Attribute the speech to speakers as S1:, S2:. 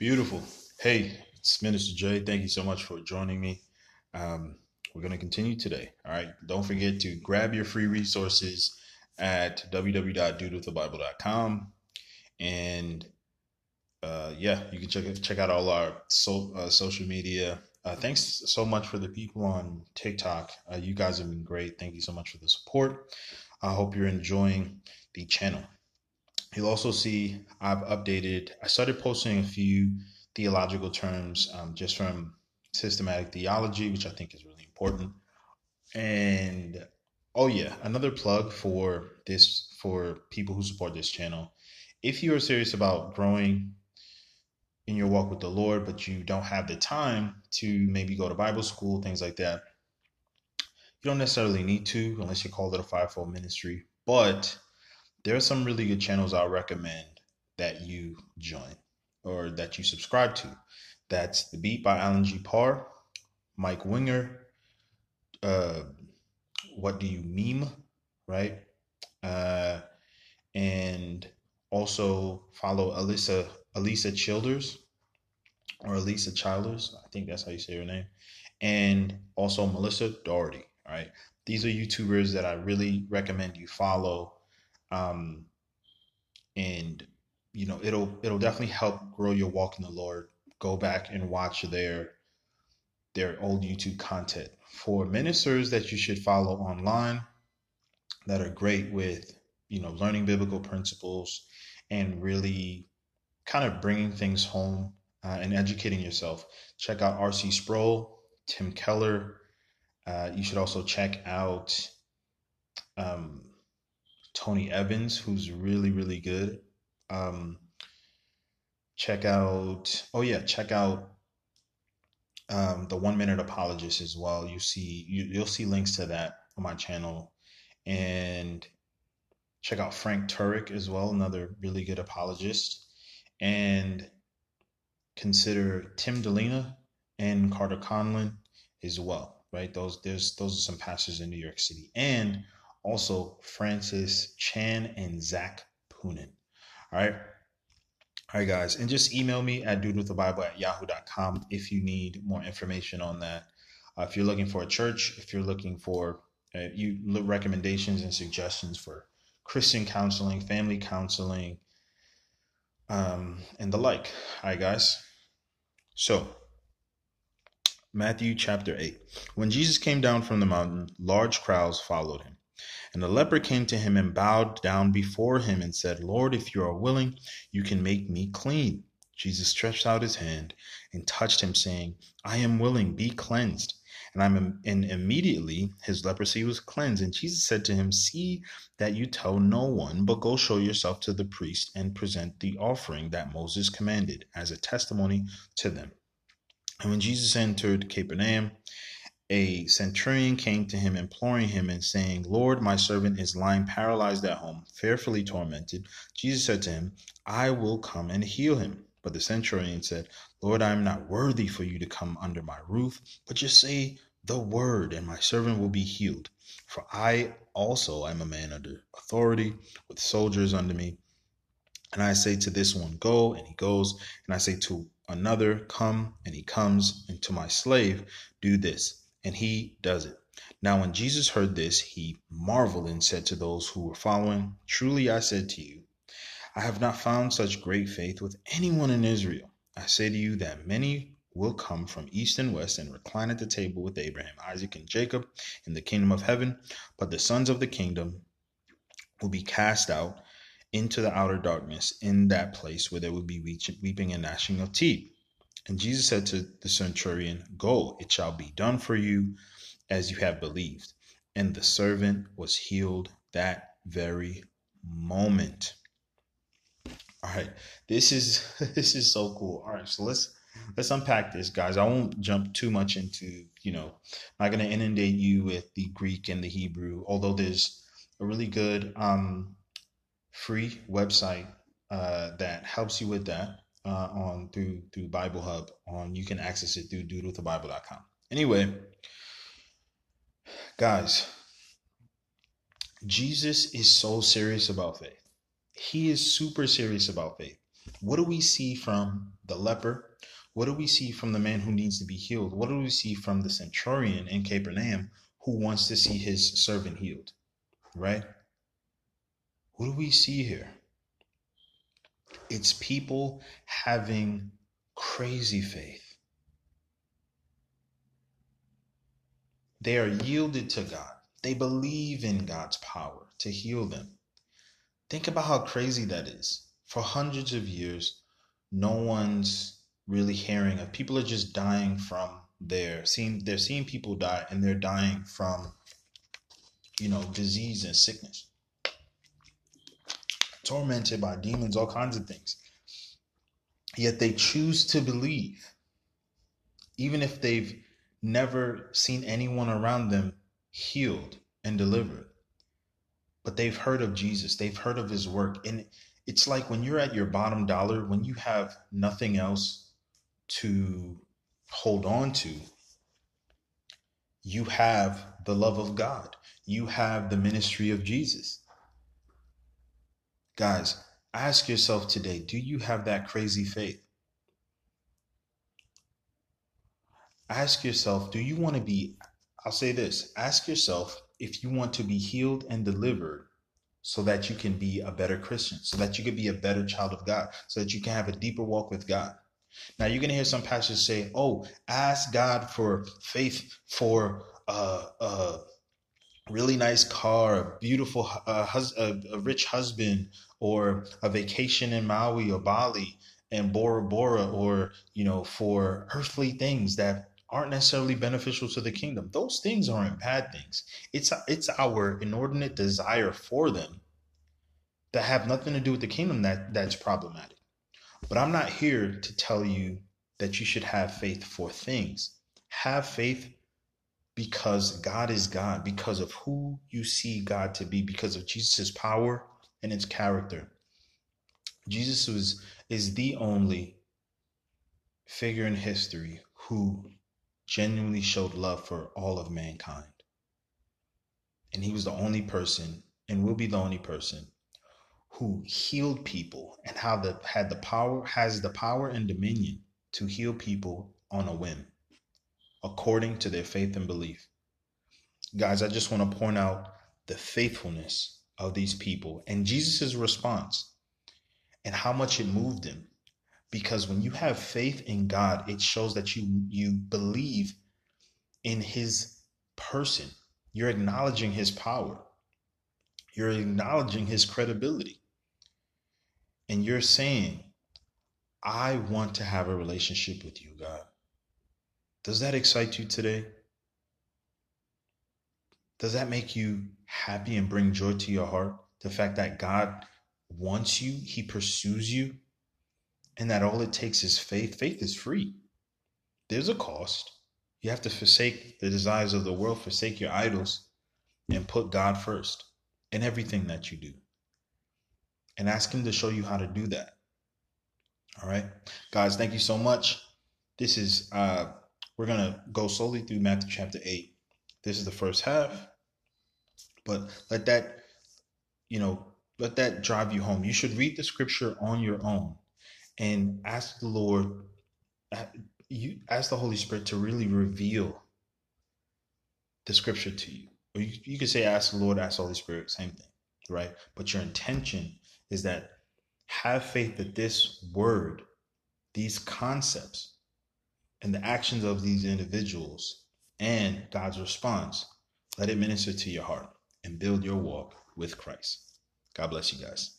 S1: Beautiful. Hey, it's Minister Jay. Thank you so much for joining me. Um, we're going to continue today. All right. Don't forget to grab your free resources at www.dudewiththebible.com. And uh, yeah, you can check check out all our so, uh, social media. Uh, thanks so much for the people on TikTok. Uh, you guys have been great. Thank you so much for the support. I hope you're enjoying the channel. You'll also see I've updated, I started posting a few theological terms um, just from systematic theology, which I think is really important. And oh, yeah, another plug for this for people who support this channel. If you are serious about growing in your walk with the Lord, but you don't have the time to maybe go to Bible school, things like that, you don't necessarily need to unless you call it a fivefold ministry. But there are some really good channels I'll recommend that you join or that you subscribe to. That's The Beat by Allen G. Parr, Mike Winger, uh, What Do You Meme, right? Uh, and also follow Alyssa Alisa Childers or Alisa Childers. I think that's how you say her name. And also Melissa Dougherty. All right. These are YouTubers that I really recommend you follow um, and you know it'll it'll definitely help grow your walk in the Lord. Go back and watch their their old YouTube content for ministers that you should follow online that are great with you know learning biblical principles and really kind of bringing things home uh, and educating yourself. Check out R.C. Sproul, Tim Keller. Uh, you should also check out um, Tony Evans, who's really, really good. Um, check out, oh yeah, check out um, the One Minute Apologist as well. You see, you, you'll see links to that on my channel, and check out Frank Turek as well, another really good apologist, and consider Tim Dilena and Carter Conlon as well. Right, those there's those are some pastors in New York City, and also Francis Chan and Zac Poonen. All right. All right, guys. And just email me at dudewiththebible at yahoo.com if you need more information on that. Uh, if you're looking for a church, if you're looking for uh, you recommendations and suggestions for Christian counseling, family counseling, um, and the like. All right, guys. So, Matthew chapter 8. When Jesus came down from the mountain, large crowds followed him. And the leper came to him and bowed down before him and said, Lord, if you are willing, you can make me clean. Jesus stretched out his hand and touched him, saying, I am willing, be cleansed. And I'm and immediately his leprosy was cleansed. And Jesus said to him, See that you tell no one, but go show yourself to the priest and present the offering that Moses commanded as a testimony to them. And when Jesus entered Capernaum, a centurion came to him, imploring him and saying, Lord, my servant is lying paralyzed at home, fearfully tormented. Jesus said to him, I will come and heal him. But the centurion said, Lord, I am not worthy for you to come under my roof, but just say the word, and my servant will be healed. For I also am a man under authority, with soldiers under me. And I say to this one, Go, and he goes. And I say to another, Come, and he comes. And to my slave, Do this and he does it. Now, when Jesus heard this, he marveled and said to those who were following, Truly I said to you, I have not found such great faith with anyone in Israel. I say to you that many will come from east and west and recline at the table with Abraham, Isaac, and Jacob in the kingdom of heaven, but the sons of the kingdom will be cast out into the outer darkness in that place where there will be weeping and gnashing of teeth. And Jesus said to the centurion, Go, it shall be done for you as you have believed. And the servant was healed that very moment. All right, this is this is so cool. All right, so let's let's unpack this, guys. I won't jump too much into, you know, I'm not gonna inundate you with the Greek and the Hebrew, although there's a really good um free website uh, that helps you with that uh, on through through Bible Hub. On you can access it through dudewiththebible.com. Anyway, guys, Jesus is so serious about faith. He is super serious about faith. What do we see from the leper? What do we see from the man who needs to be healed? What do we see from the centurion in Capernaum who wants to see his servant healed? Right? What do we see here? It's people having crazy faith. They are yielded to God. They believe in God's power to heal them. Think about how crazy that is. For hundreds of years, no one's really hearing of people are just dying from their seeing they're seeing people die and they're dying from you know disease and sickness tormented by demons all kinds of things yet they choose to believe even if they've never seen anyone around them healed and delivered but they've heard of Jesus they've heard of his work and it's like when you're at your bottom dollar when you have nothing else to hold on to, you have the love of God. You have the ministry of Jesus. Guys, ask yourself today do you have that crazy faith? Ask yourself, do you want to be, I'll say this, ask yourself if you want to be healed and delivered so that you can be a better Christian, so that you can be a better child of God, so that you can have a deeper walk with God. Now you're gonna hear some pastors say, "Oh, ask God for faith for a, a really nice car, a beautiful, uh, hus- a, a rich husband, or a vacation in Maui or Bali and Bora Bora, or you know, for earthly things that aren't necessarily beneficial to the kingdom. Those things aren't bad things. It's it's our inordinate desire for them that have nothing to do with the kingdom that that's problematic. But I'm not here to tell you that you should have faith for things. Have faith because God is God, because of who you see God to be, because of Jesus' power and its character. Jesus was is the only figure in history who genuinely showed love for all of mankind. And he was the only person and will be the only person who healed people and how the had the power has the power and dominion to heal people on a whim according to their faith and belief. Guys, I just want to point out the faithfulness of these people and Jesus' response and how much it moved him. Because when you have faith in God, it shows that you you believe in his person. You're acknowledging his power. You're acknowledging his credibility and you're saying, I want to have a relationship with you, God. Does that excite you today? Does that make you happy and bring joy to your heart? The fact that God wants you, He pursues you, and that all it takes is faith. Faith is free. There's a cost. You have to forsake the desires of the world, forsake your idols, and put God first in everything that you do and ask Him to show you how to do that. All right, guys, thank you so much. This is, uh, we're going to go slowly through Matthew chapter 8. This is the first half, but let that, you know, let that drive you home. You should read the scripture on your own and ask the Lord, you ask the Holy Spirit to really reveal the scripture to you. Or you, you could say, ask the Lord, ask the Holy Spirit, same thing, right? But your intention is that have faith that this word, these concepts, and the actions of these individuals and God's response, let it minister to your heart and build your walk with Christ. God bless you guys.